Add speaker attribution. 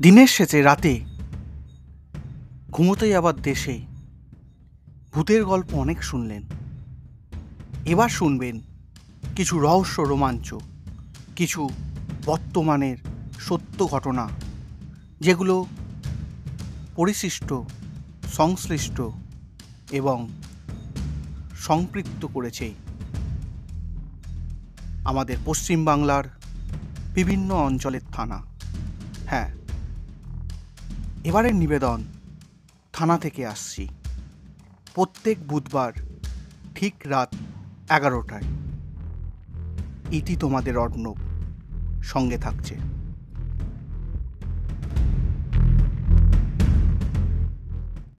Speaker 1: দিনের শেষে রাতে। ঘুমোতেই যাবার দেশে। ভূতের গল্প অনেক শুনলেন। এবার শুনবেন কিছু রহস্য রোমাঞ্চ, কিছু বর্তমানের সত্য ঘটনা, যেগুলো পরিশিষ্ট, সংশ্লিষ্ট এবং সম্পৃক্ত করেছে আমাদের পশ্চিমবাংলার বিভিন্ন অঞ্চলের থানা। হ্যাঁ এবারের নিবেদন, থানা থেকে আসছি। প্রত্যেক বুধবার ঠিক রাত এগারোটায়। ইতি তোমাদের অর্ণব সঙ্গে থাকছে।